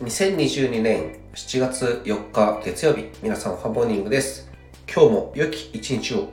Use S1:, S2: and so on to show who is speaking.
S1: 2022年7月4日月曜日、皆さんハモニングです。今日も良き一日を